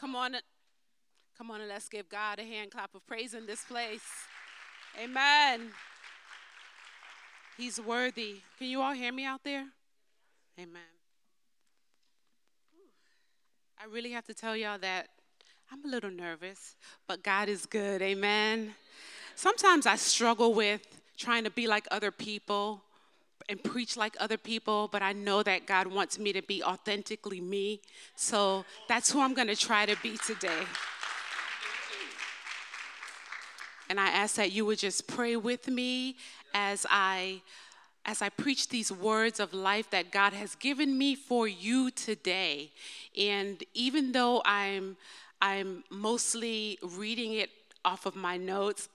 Come on, come on, and let's give God a hand clap of praise in this place. Amen. He's worthy. Can you all hear me out there? Amen. I really have to tell y'all that I'm a little nervous, but God is good. Amen. Sometimes I struggle with trying to be like other people and preach like other people, but I know that God wants me to be authentically me. So that's who I'm going to try to be today. And I ask that you would just pray with me as I as I preach these words of life that God has given me for you today. And even though I'm I'm mostly reading it off of my notes,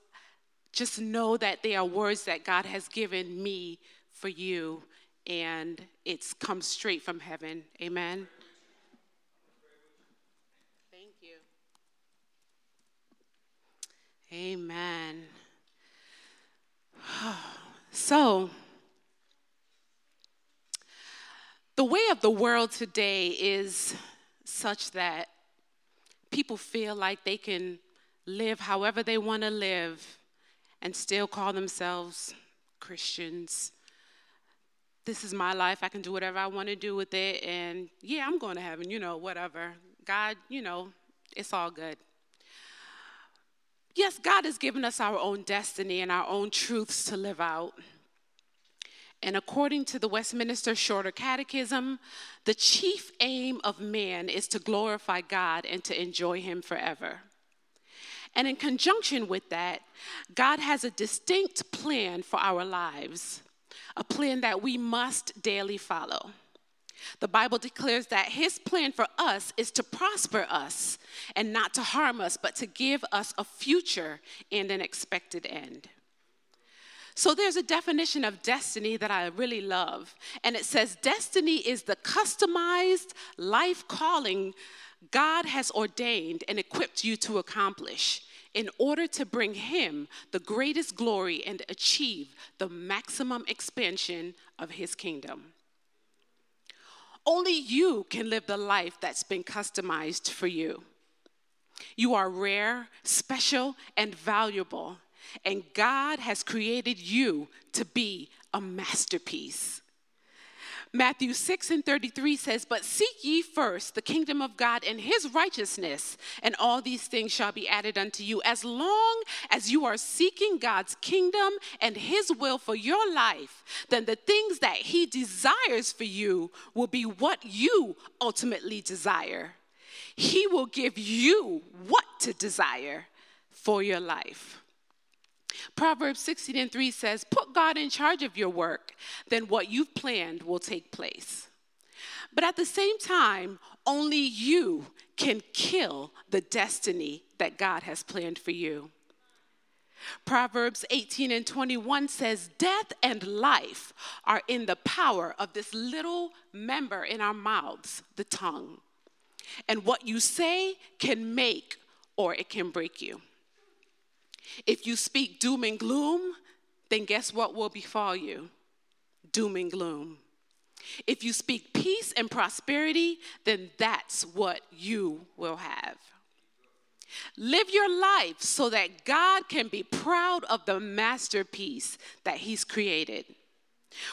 just know that they are words that God has given me for you, and it's come straight from heaven. Amen. Thank you. Amen. So, the way of the world today is such that people feel like they can live however they want to live and still call themselves Christians this is my life. I can do whatever I want to do with it. And yeah, I'm going to heaven, you know, whatever. God, you know, it's all good. Yes, God has given us our own destiny and our own truths to live out. And according to the Westminster Shorter Catechism, the chief aim of man is to glorify God and to enjoy Him forever. And in conjunction with that, God has a distinct plan for our lives a plan that we must daily follow. The Bible declares that his plan for us is to prosper us and not to harm us, but to give us a future and an expected end. So there's a definition of destiny that I really love. And it says destiny is the customized life calling God has ordained and equipped you to accomplish in order to bring him the greatest glory and achieve the maximum expansion of his kingdom. Only you can live the life that's been customized for you. You are rare, special, and valuable, and God has created you to be a masterpiece. Matthew 6 and 33 says, But seek ye first the kingdom of God and his righteousness, and all these things shall be added unto you. As long as you are seeking God's kingdom and his will for your life, then the things that he desires for you will be what you ultimately desire. He will give you what to desire for your life. Proverbs 16 and 3 says, Put God in charge of your work, then what you've planned will take place. But at the same time, only you can kill the destiny that God has planned for you. Proverbs 18 and 21 says, Death and life are in the power of this little member in our mouths, the tongue. And what you say can make or it can break you. If you speak doom and gloom, then guess what will befall you? Doom and gloom. If you speak peace and prosperity, then that's what you will have. Live your life so that God can be proud of the masterpiece that He's created.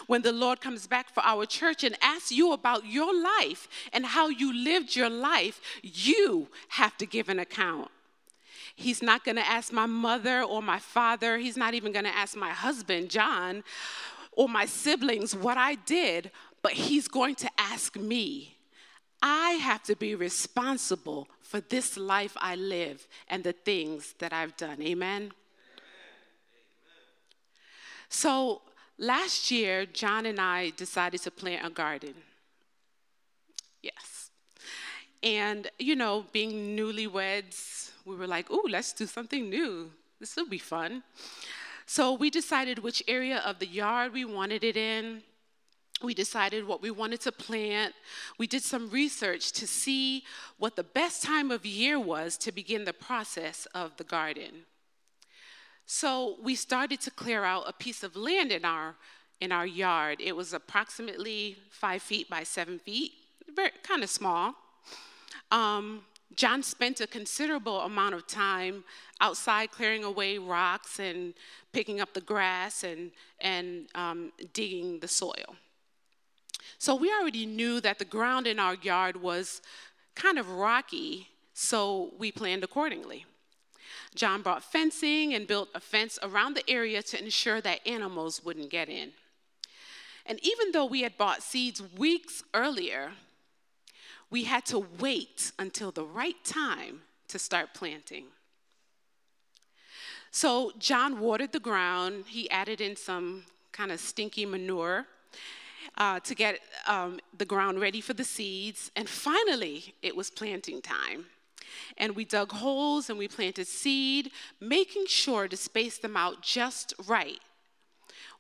When the Lord comes back for our church and asks you about your life and how you lived your life, you have to give an account. He's not going to ask my mother or my father. He's not even going to ask my husband, John, or my siblings what I did, but he's going to ask me. I have to be responsible for this life I live and the things that I've done. Amen? Amen. So last year, John and I decided to plant a garden. Yes. And, you know, being newlyweds, we were like, ooh, let's do something new. This will be fun. So we decided which area of the yard we wanted it in. We decided what we wanted to plant. We did some research to see what the best time of year was to begin the process of the garden. So we started to clear out a piece of land in our in our yard. It was approximately five feet by seven feet, very kind of small. Um, John spent a considerable amount of time outside clearing away rocks and picking up the grass and, and um, digging the soil. So we already knew that the ground in our yard was kind of rocky, so we planned accordingly. John brought fencing and built a fence around the area to ensure that animals wouldn't get in. And even though we had bought seeds weeks earlier, we had to wait until the right time to start planting. So John watered the ground. He added in some kind of stinky manure uh, to get um, the ground ready for the seeds. And finally, it was planting time. And we dug holes and we planted seed, making sure to space them out just right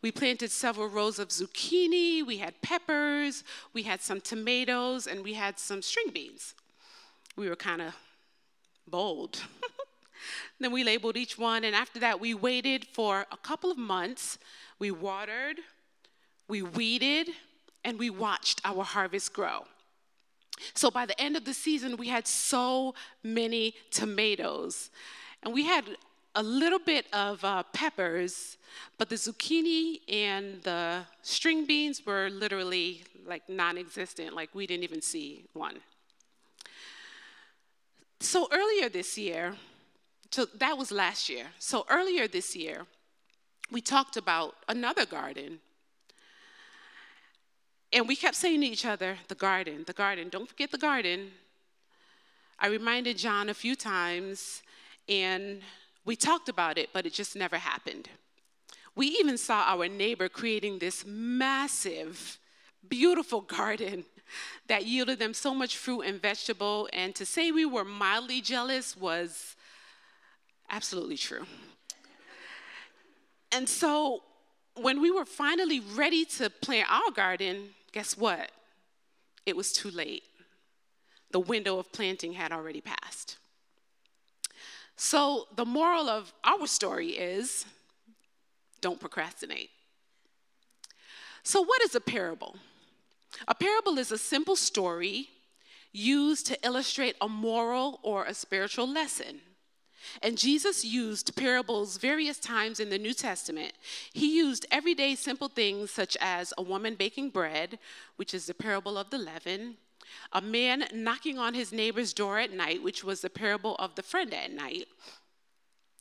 we planted several rows of zucchini, we had peppers, we had some tomatoes, and we had some string beans. We were kind of bold. then we labeled each one, and after that, we waited for a couple of months. We watered, we weeded, and we watched our harvest grow. So by the end of the season, we had so many tomatoes. And we had a little bit of uh, peppers, but the zucchini and the string beans were literally like non existent, like we didn't even see one. So earlier this year, so that was last year. So earlier this year, we talked about another garden. And we kept saying to each other, the garden, the garden, don't forget the garden. I reminded John a few times, and we talked about it, but it just never happened. We even saw our neighbor creating this massive, beautiful garden that yielded them so much fruit and vegetable. And to say we were mildly jealous was absolutely true. And so when we were finally ready to plant our garden, guess what? It was too late. The window of planting had already passed. So, the moral of our story is don't procrastinate. So, what is a parable? A parable is a simple story used to illustrate a moral or a spiritual lesson. And Jesus used parables various times in the New Testament. He used everyday simple things such as a woman baking bread, which is the parable of the leaven, a man knocking on his neighbor's door at night, which was the parable of the friend at night.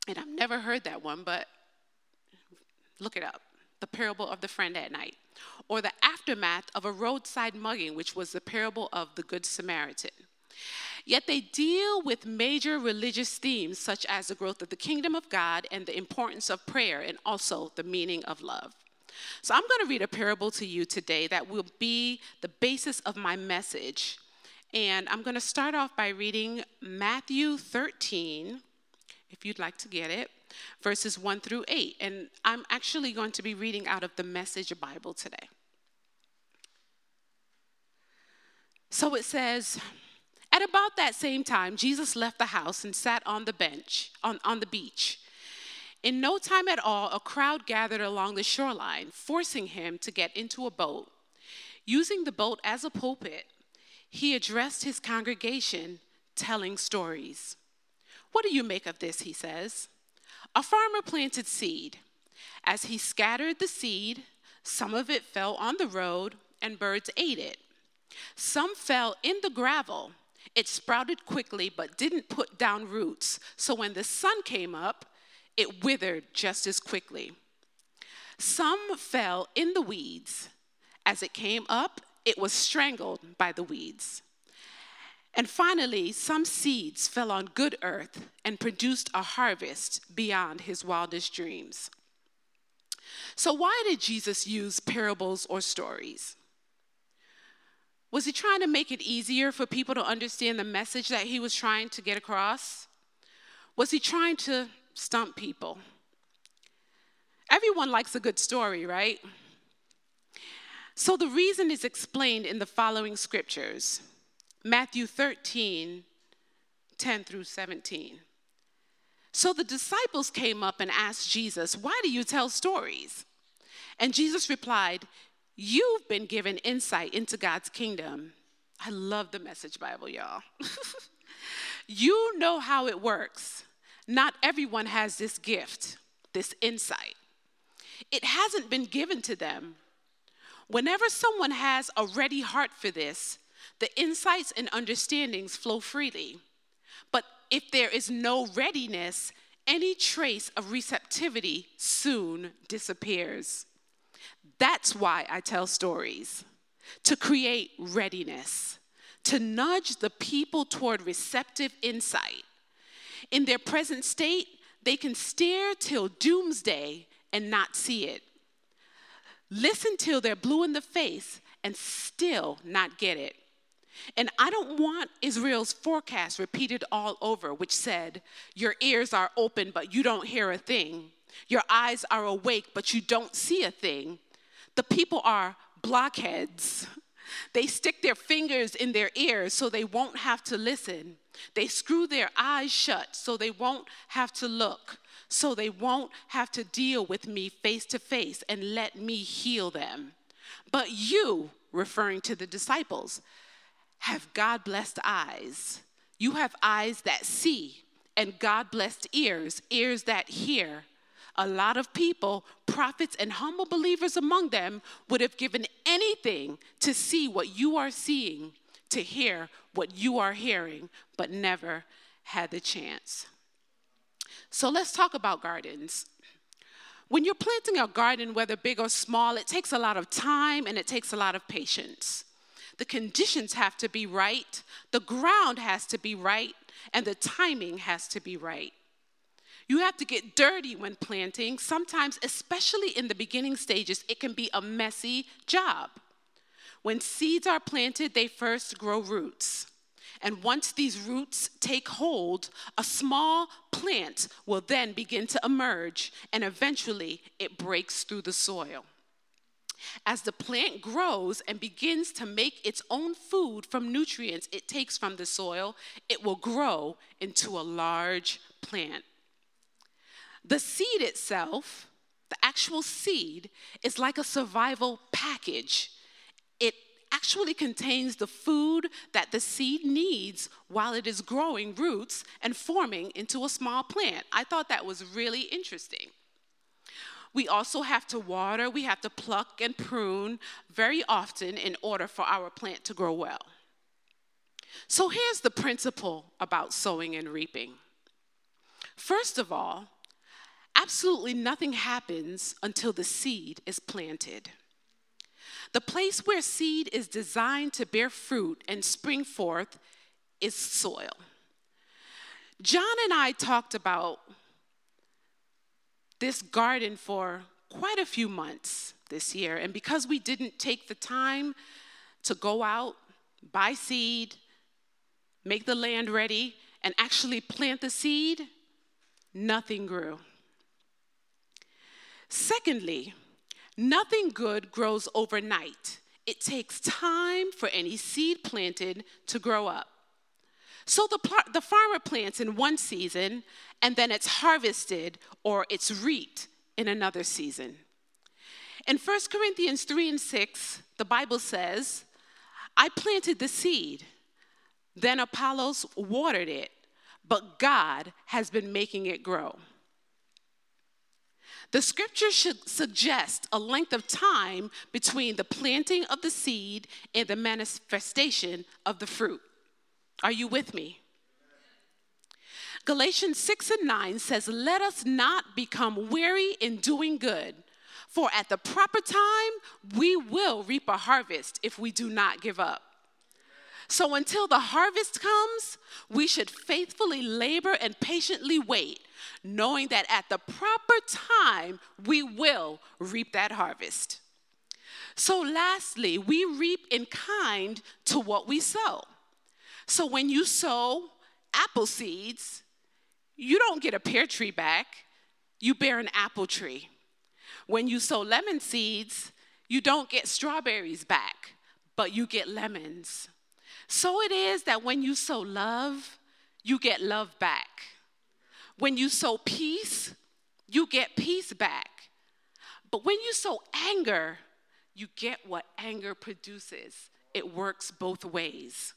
And I've never heard that one, but look it up the parable of the friend at night. Or the aftermath of a roadside mugging, which was the parable of the Good Samaritan. Yet they deal with major religious themes such as the growth of the kingdom of God and the importance of prayer and also the meaning of love. So I'm going to read a parable to you today that will be the basis of my message. And I'm going to start off by reading Matthew 13, if you'd like to get it, verses 1 through 8. And I'm actually going to be reading out of the Message Bible today. So it says, at about that same time, Jesus left the house and sat on the bench, on, on the beach. In no time at all, a crowd gathered along the shoreline, forcing him to get into a boat. Using the boat as a pulpit, he addressed his congregation, telling stories. What do you make of this? He says. A farmer planted seed. As he scattered the seed, some of it fell on the road and birds ate it. Some fell in the gravel. It sprouted quickly but didn't put down roots. So when the sun came up, it withered just as quickly. Some fell in the weeds. As it came up, it was strangled by the weeds. And finally, some seeds fell on good earth and produced a harvest beyond his wildest dreams. So, why did Jesus use parables or stories? Was he trying to make it easier for people to understand the message that he was trying to get across? Was he trying to stump people? Everyone likes a good story, right? So the reason is explained in the following scriptures. Matthew 13, 10 through 17. So the disciples came up and asked Jesus, Why do you tell stories? And Jesus replied, You've been given insight into God's kingdom. I love the message Bible, y'all. You know how it works. Not everyone has this gift, this insight. It hasn't been given to them. Whenever someone has a ready heart for this, the insights and understandings flow freely. But if there is no readiness, any trace of receptivity soon disappears. That's why I tell stories to create readiness, to nudge the people toward receptive insight. In their present state, they can stare till doomsday and not see it. Listen till they're blue in the face and still not get it. And I don't want Isaiah's forecast repeated all over, which said, Your ears are open, but you don't hear a thing. Your eyes are awake, but you don't see a thing. The people are blockheads. They stick their fingers in their ears so they won't have to listen. They screw their eyes shut so they won't have to look, so they won't have to deal with me face to face and let me heal them. But you, referring to the disciples, have God blessed eyes. You have eyes that see, and God blessed ears, ears that hear. A lot of people, prophets and humble believers among them, would have given anything to see what you are seeing, to hear what you are hearing, but never had the chance. So let's talk about gardens. When you're planting a garden, whether big or small, it takes a lot of time and it takes a lot of patience. The conditions have to be right, the ground has to be right, and the timing has to be right. You have to get dirty when planting. Sometimes, especially in the beginning stages, it can be a messy job. When seeds are planted, they first grow roots. And once these roots take hold, a small plant will then begin to emerge, and eventually it breaks through the soil. As the plant grows and begins to make its own food from nutrients it takes from the soil, it will grow into a large plant. The seed itself, the actual seed, is like a survival package. Actually contains the food that the seed needs while it is growing roots and forming into a small plant. I thought that was really interesting. We also have to water, we have to pluck and prune very often in order for our plant to grow well. So here's the principle about sowing and reaping. First of all, absolutely nothing happens until the seed is planted. The place where seed is designed to bear fruit and spring forth is soil. John and I talked about this garden for quite a few months this year. And because we didn't take the time to go out, buy seed, make the land ready, and actually plant the seed, nothing grew. Secondly, nothing good grows overnight. It takes time for any seed planted to grow up. So the, the farmer plants in one season, and then it's harvested or it's reaped in another season. In 1 Corinthians 3 and 6, the Bible says, I planted the seed, then Apollos watered it, but God has been making it grow. The scripture should suggest a length of time between the planting of the seed and the manifestation of the fruit. Are you with me? Galatians 6 and 9 says, Let us not become weary in doing good, for at the proper time we will reap a harvest if we do not give up. So until the harvest comes, we should faithfully labor and patiently wait, knowing that at the proper time we will reap that harvest. So, lastly, we reap in kind to what we sow. So when you sow apple seeds, you don't get a pear tree back, you bear an apple tree. When you sow lemon seeds, you don't get strawberries back, but you get lemons. So it is that when you sow love, you get love back. When you sow peace, you get peace back. But when you sow anger, you get what anger produces. It works both ways.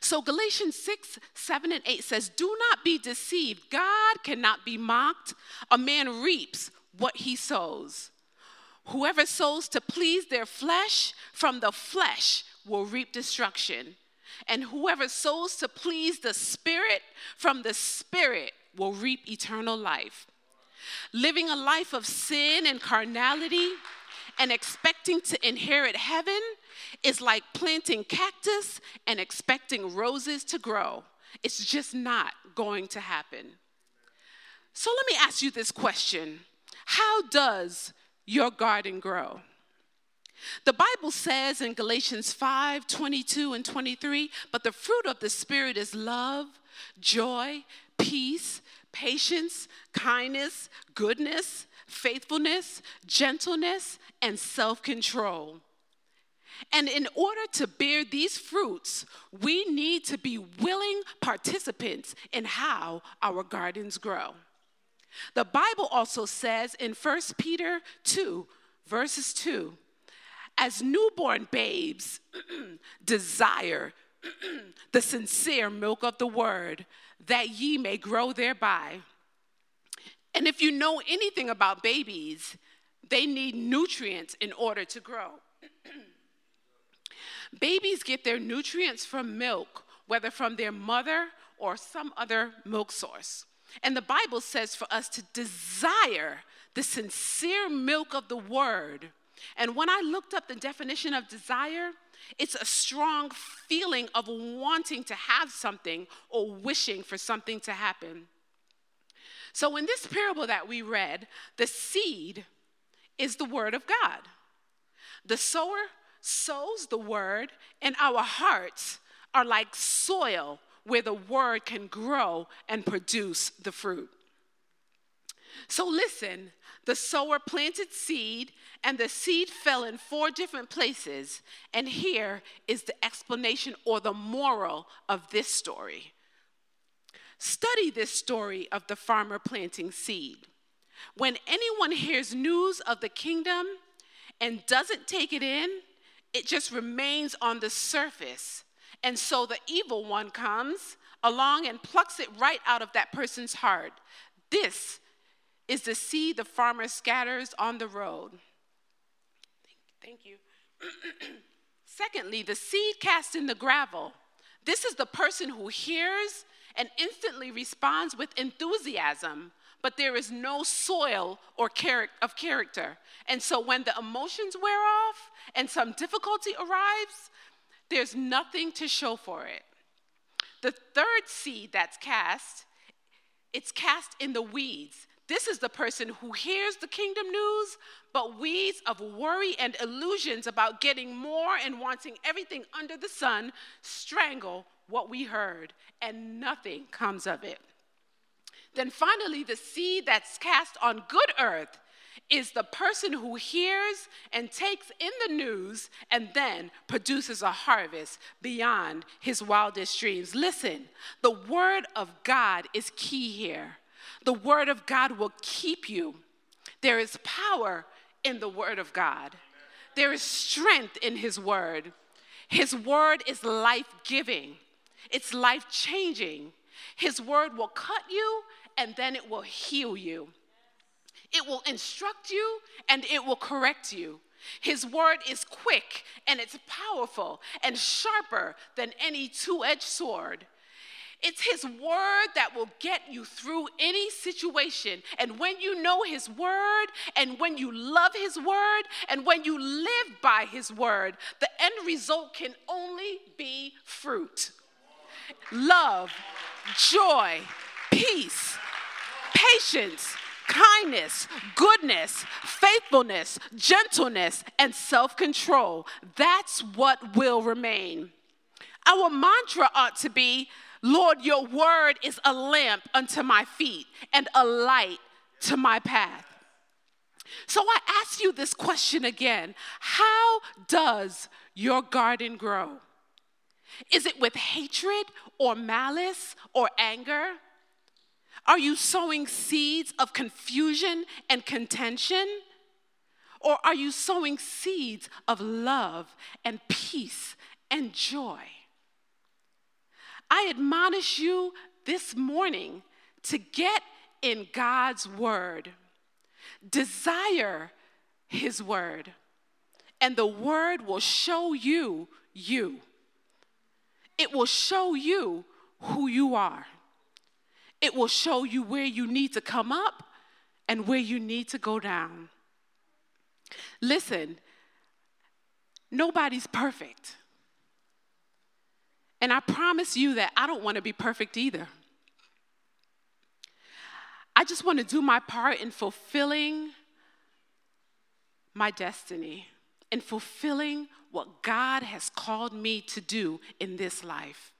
So Galatians 6, 7, and 8 says, Do not be deceived. God cannot be mocked. A man reaps what he sows. Whoever sows to please their flesh, from the flesh will reap destruction. And whoever sows to please the Spirit, from the Spirit will reap eternal life. Living a life of sin and carnality and expecting to inherit heaven is like planting cactus and expecting roses to grow. It's just not going to happen. So let me ask you this question How does your garden grow? The Bible says in Galatians 5 22 and 23, but the fruit of the Spirit is love, joy, peace, patience, kindness, goodness, faithfulness, gentleness, and self control. And in order to bear these fruits, we need to be willing participants in how our gardens grow. The Bible also says in 1 Peter 2, verses 2, as newborn babes desire the sincere milk of the word, that ye may grow thereby. And if you know anything about babies, they need nutrients in order to grow. Babies get their nutrients from milk, whether from their mother or some other milk source. And the Bible says for us to desire the sincere milk of the word. And when I looked up the definition of desire, it's a strong feeling of wanting to have something or wishing for something to happen. So, in this parable that we read, the seed is the word of God. The sower sows the word, and our hearts are like soil where the word can grow and produce the fruit. So listen, the sower planted seed, and the seed fell in four different places. And here is the explanation or the moral of this story. Study this story of the farmer planting seed. When anyone hears news of the kingdom and doesn't take it in, it just remains on the surface. And so the evil one comes along and plucks it right out of that person's heart. This is the seed the farmer scatters on the road. Thank you. Secondly, the seed cast in the gravel. This is the person who hears and instantly responds with enthusiasm, but there is no soil or char- of character. And so when the emotions wear off and some difficulty arrives, there's nothing to show for it. The third seed that's cast, it's cast in the weeds. This is the person who hears the kingdom news, but weeds of worry and illusions about getting more and wanting everything under the sun strangle what we heard, and nothing comes of it. Then finally, the seed that's cast on good earth is the person who hears and takes in the news and then produces a harvest beyond his wildest dreams. Listen, the word of God is key here. The word of God will keep you. There is power in the word of God, there is strength in his word. His word is life giving, it's life changing. His word will cut you and then it will heal you. It will instruct you and it will correct you. His word is quick and it's powerful and sharper than any two edged sword. It's His word that will get you through any situation. And when you know His word, and when you love His word, and when you live by His word, the end result can only be fruit love, joy, peace, patience, kindness, goodness, faithfulness, gentleness, and self control. That's what will remain. Our mantra ought to be Lord, your word is a lamp unto my feet and a light to my path. So I ask you this question again How does your garden grow? Is it with hatred or malice or anger? Are you sowing seeds of confusion and contention? Or are you sowing seeds of love and peace and joy? I admonish you this morning to get in God's word. Desire his word, and the word will show you you. It will show you who you are. It will show you where you need to come up and where you need to go down. Listen, nobody's perfect. And I promise you that I don't want to be perfect either. I just want to do my part in fulfilling my destiny and fulfilling what God has called me to do in this life.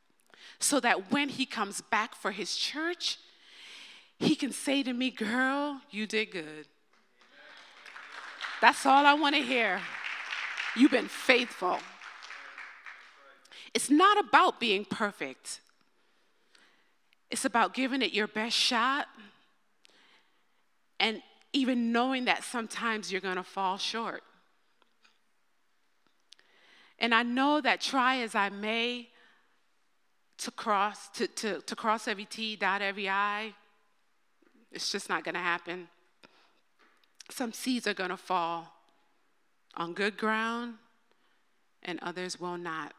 So that when He comes back for His church, He can say to me, Girl, you did good. That's all I want to hear. You've been faithful. It's not about being perfect, it's about giving it your best shot and even knowing that sometimes you're going to fall short. And I know that try as I may to cross, to, to, to cross every T, dot every I, it's just not going to happen. Some seeds are going to fall on good ground, and others will not.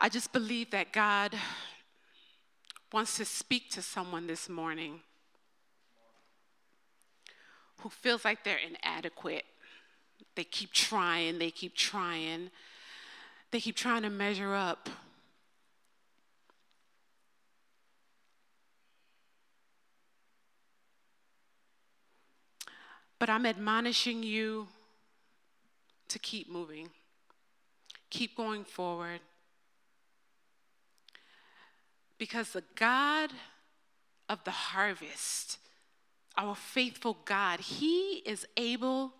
I just believe that God wants to speak to someone this morning who feels like they're inadequate. They keep trying, they keep trying, they keep trying to measure up. But I'm admonishing you to keep moving, keep going forward. Because the God of the harvest, our faithful God, He is able,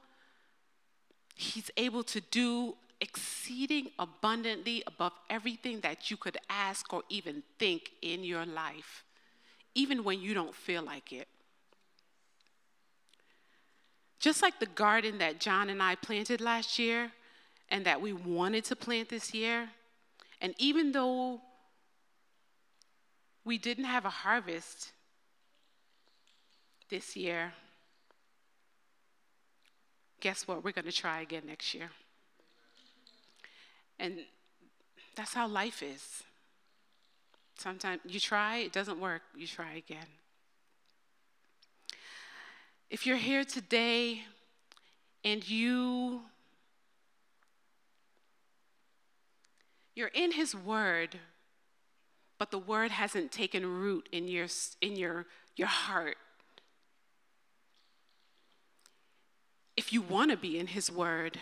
He's able to do exceeding abundantly above everything that you could ask or even think in your life, even when you don't feel like it. Just like the garden that John and I planted last year and that we wanted to plant this year, and even though we didn't have a harvest this year, guess what? We're going to try again next year. And that's how life is. Sometimes you try, it doesn't work, you try again. If you're here today and you you're in his word but the word hasn't taken root in your in your your heart. If you want to be in his word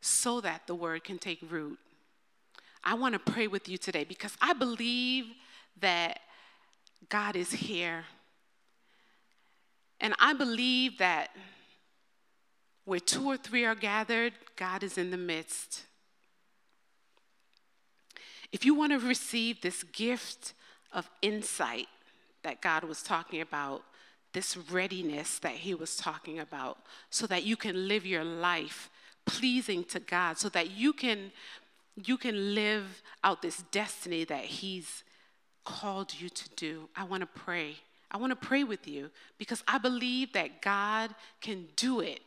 so that the word can take root i want to pray with you today because i believe that god is here and I believe that where two or three are gathered, God is in the midst. If you want to receive this gift of insight that God was talking about, this readiness that He was talking about, so that you can live your life pleasing to God, so that you can, you can live out this destiny that He's called you to do, I want to pray I want to pray with you because I believe that God can do it.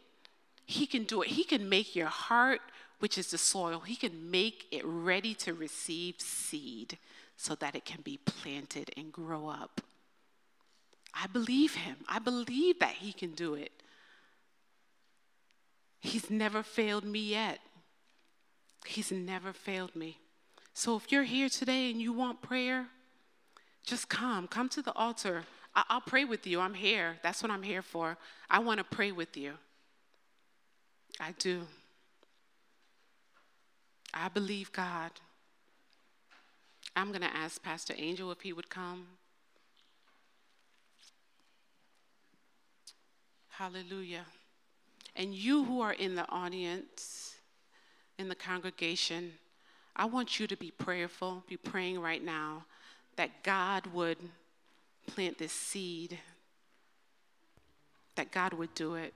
He can do it. He can make your heart, which is the soil, He can make it ready to receive seed so that it can be planted and grow up. I believe Him. I believe that He can do it. He's never failed me yet. He's never failed me. So if you're here today and you want prayer, just come. Come to the altar. I'll pray with you. I'm here. That's what I'm here for. I want to pray with you. I do. I believe God. I'm going to ask Pastor Angel if he would come. Hallelujah. And you who are in the audience, in the congregation, I want you to be prayerful, be praying right now that God would plant this seed that God would do it.